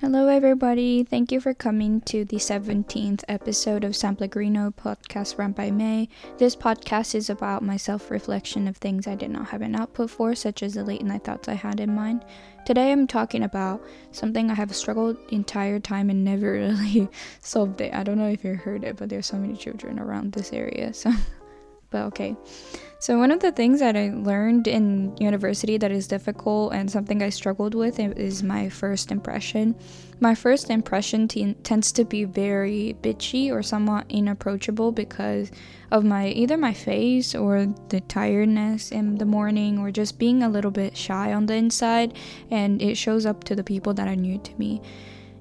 Hello, everybody. Thank you for coming to the 17th episode of San Pellegrino podcast run by May. This podcast is about my self reflection of things I did not have an output for, such as the late night thoughts I had in mind. Today, I'm talking about something I have struggled the entire time and never really solved it. I don't know if you heard it, but there's so many children around this area, so. but okay. So, one of the things that I learned in university that is difficult and something I struggled with is my first impression. My first impression t- tends to be very bitchy or somewhat inapproachable because of my either my face or the tiredness in the morning or just being a little bit shy on the inside, and it shows up to the people that are new to me.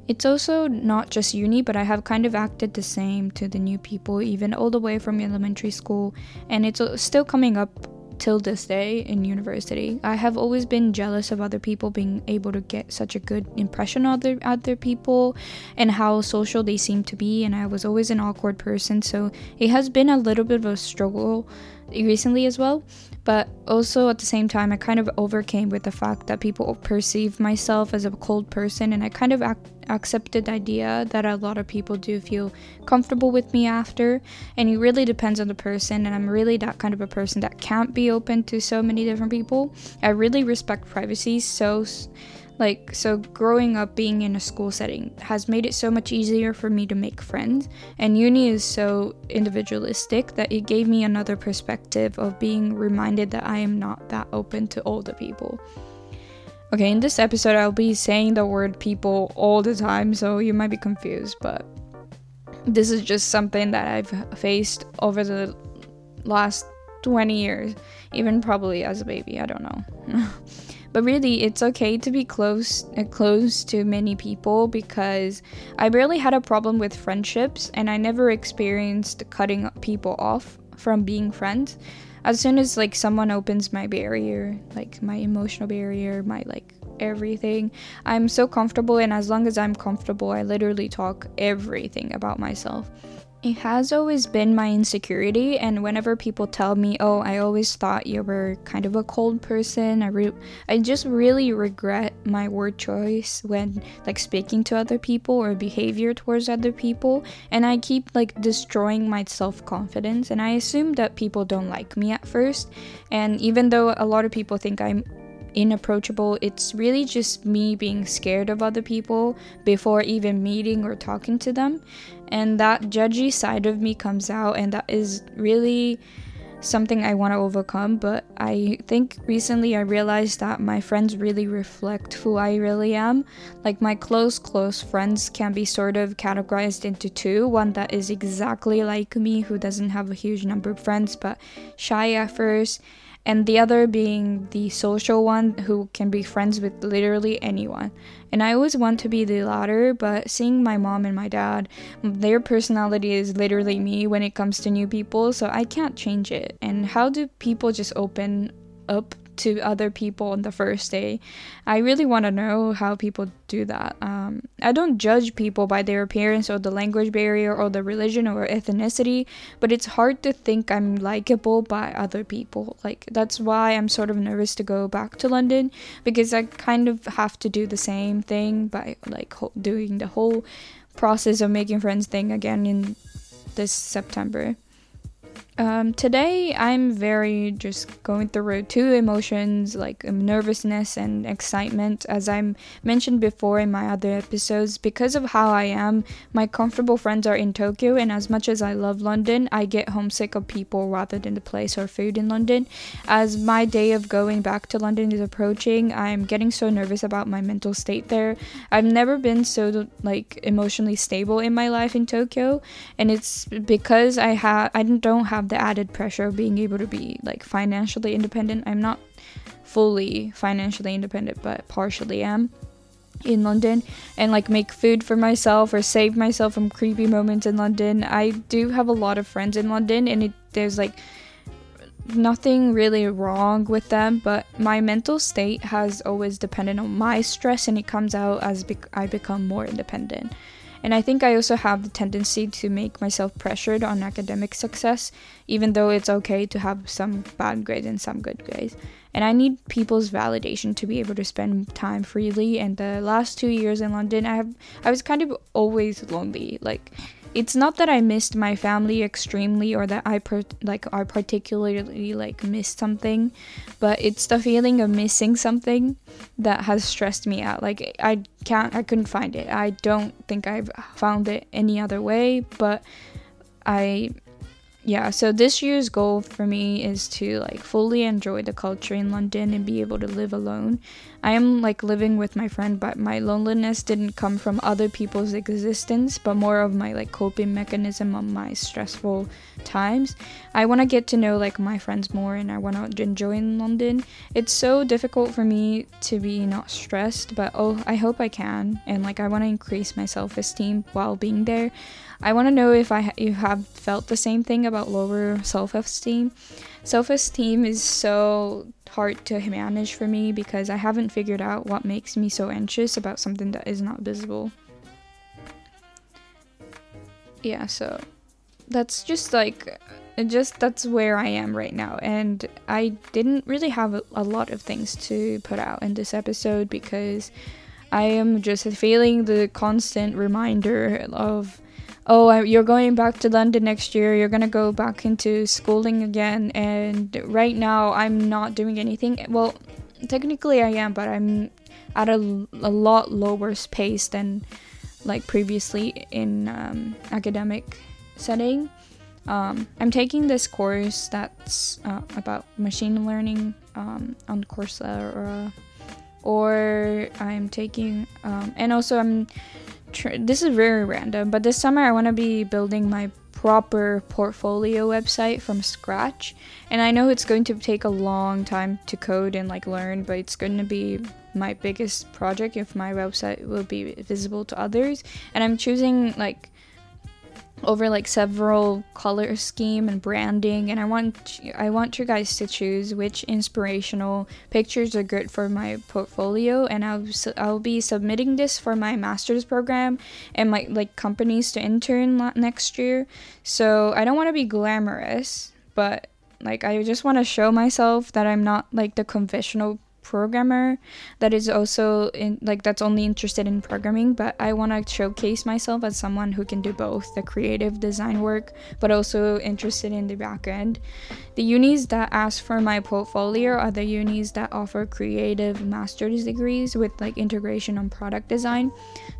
It's also not just uni, but I have kind of acted the same to the new people, even all the way from elementary school, and it's still coming up till this day in university. I have always been jealous of other people being able to get such a good impression of other other people and how social they seem to be and I was always an awkward person, so it has been a little bit of a struggle recently as well. But also at the same time, I kind of overcame with the fact that people perceive myself as a cold person, and I kind of ac- accepted the idea that a lot of people do feel comfortable with me after. And it really depends on the person, and I'm really that kind of a person that can't be open to so many different people. I really respect privacy, so like, so growing up being in a school setting has made it so much easier for me to make friends. And uni is so individualistic that it gave me another perspective of being reminded that I am not that open to older people. Okay, in this episode, I'll be saying the word people all the time, so you might be confused, but this is just something that I've faced over the last 20 years, even probably as a baby, I don't know. But really, it's okay to be close uh, close to many people because I barely had a problem with friendships and I never experienced cutting people off from being friends. As soon as like someone opens my barrier, like my emotional barrier, my like everything, I'm so comfortable and as long as I'm comfortable, I literally talk everything about myself. It has always been my insecurity, and whenever people tell me, "Oh, I always thought you were kind of a cold person," I re- I just really regret my word choice when like speaking to other people or behavior towards other people, and I keep like destroying my self-confidence, and I assume that people don't like me at first, and even though a lot of people think I'm inapproachable. It's really just me being scared of other people before even meeting or talking to them. And that judgy side of me comes out, and that is really something I want to overcome. But I think recently I realized that my friends really reflect who I really am. Like, my close, close friends can be sort of categorized into two one that is exactly like me, who doesn't have a huge number of friends but shy at first and the other being the social one who can be friends with literally anyone. And I always want to be the latter, but seeing my mom and my dad, their personality is literally me when it comes to new people, so I can't change it. And how do people just open up to other people on the first day. I really want to know how people do that. Um, I don't judge people by their appearance or the language barrier or the religion or ethnicity, but it's hard to think I'm likable by other people. Like, that's why I'm sort of nervous to go back to London because I kind of have to do the same thing by like ho- doing the whole process of making friends thing again in this September. Um, today, I'm very just going through two emotions like um, nervousness and excitement. As I mentioned before in my other episodes, because of how I am, my comfortable friends are in Tokyo, and as much as I love London, I get homesick of people rather than the place or food in London. As my day of going back to London is approaching, I'm getting so nervous about my mental state there. I've never been so like emotionally stable in my life in Tokyo, and it's because I have I don't have the added pressure of being able to be like financially independent. I'm not fully financially independent, but partially am in London and like make food for myself or save myself from creepy moments in London. I do have a lot of friends in London and it, there's like nothing really wrong with them, but my mental state has always depended on my stress and it comes out as I become more independent. And I think I also have the tendency to make myself pressured on academic success, even though it's okay to have some bad grades and some good grades. And I need people's validation to be able to spend time freely. And the last two years in London, I have I was kind of always lonely. Like it's not that I missed my family extremely or that I per- like I particularly like missed something, but it's the feeling of missing something that has stressed me out. Like I can't I couldn't find it. I don't think I've found it any other way, but I yeah, so this year's goal for me is to like fully enjoy the culture in London and be able to live alone. I am like living with my friend, but my loneliness didn't come from other people's existence, but more of my like coping mechanism on my stressful times. I want to get to know like my friends more and I want to enjoy in London. It's so difficult for me to be not stressed, but oh, I hope I can and like I want to increase my self-esteem while being there. I want to know if I you have felt the same thing about lower self-esteem. Self-esteem is so hard to manage for me because I haven't figured out what makes me so anxious about something that is not visible. Yeah, so that's just like just that's where I am right now and I didn't really have a, a lot of things to put out in this episode because I am just feeling the constant reminder of oh, you're going back to London next year, you're gonna go back into schooling again. And right now, I'm not doing anything. Well, technically, I am, but I'm at a, a lot lower pace than like previously in um, academic setting. Um, I'm taking this course that's uh, about machine learning um, on Coursera, or I'm taking, um, and also I'm this is very random, but this summer I want to be building my proper portfolio website from scratch. And I know it's going to take a long time to code and like learn, but it's going to be my biggest project if my website will be visible to others. And I'm choosing like over like several color scheme and branding and I want I want you guys to choose which inspirational pictures are good for my portfolio and I'll I'll be submitting this for my master's program and my like companies to intern next year. So I don't want to be glamorous, but like I just want to show myself that I'm not like the conventional programmer that is also in like that's only interested in programming but i want to showcase myself as someone who can do both the creative design work but also interested in the back end. The unis that ask for my portfolio are the unis that offer creative master's degrees with like integration on product design.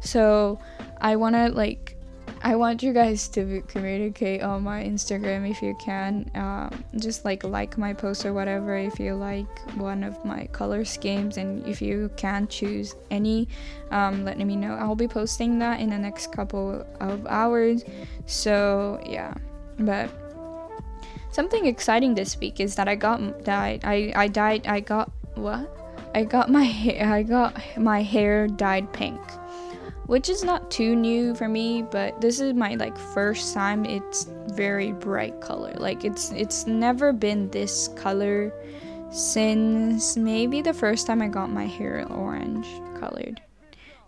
So i want to like I want you guys to communicate on my Instagram if you can. Um, just like like my post or whatever if you like one of my color schemes, and if you can choose any, um, let me know. I'll be posting that in the next couple of hours. So yeah, but something exciting this week is that I got dyed. I I dyed. I got what? I got my hair. I got my hair dyed pink which is not too new for me but this is my like first time. It's very bright color. Like it's it's never been this color since maybe the first time i got my hair orange colored.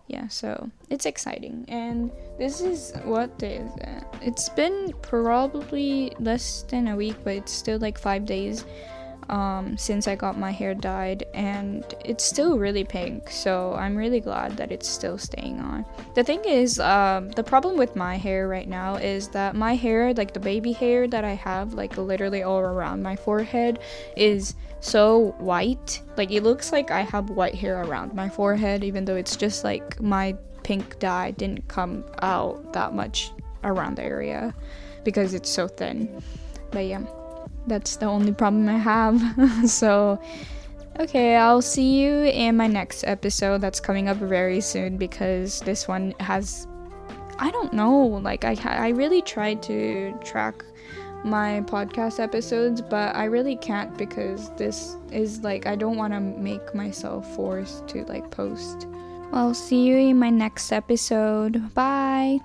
Yeah so it's exciting. And this is what day is it? It's been probably less than a week but it's still like five days um, since I got my hair dyed, and it's still really pink. So I'm really glad that it's still staying on. The thing is, um, the problem with my hair right now is that my hair, like the baby hair that I have, like literally all around my forehead, is so white. Like it looks like I have white hair around my forehead, even though it's just like my pink dye didn't come out that much around the area because it's so thin. But yeah that's the only problem I have. so, okay, I'll see you in my next episode that's coming up very soon because this one has I don't know, like I I really tried to track my podcast episodes, but I really can't because this is like I don't want to make myself forced to like post. Well, see you in my next episode. Bye.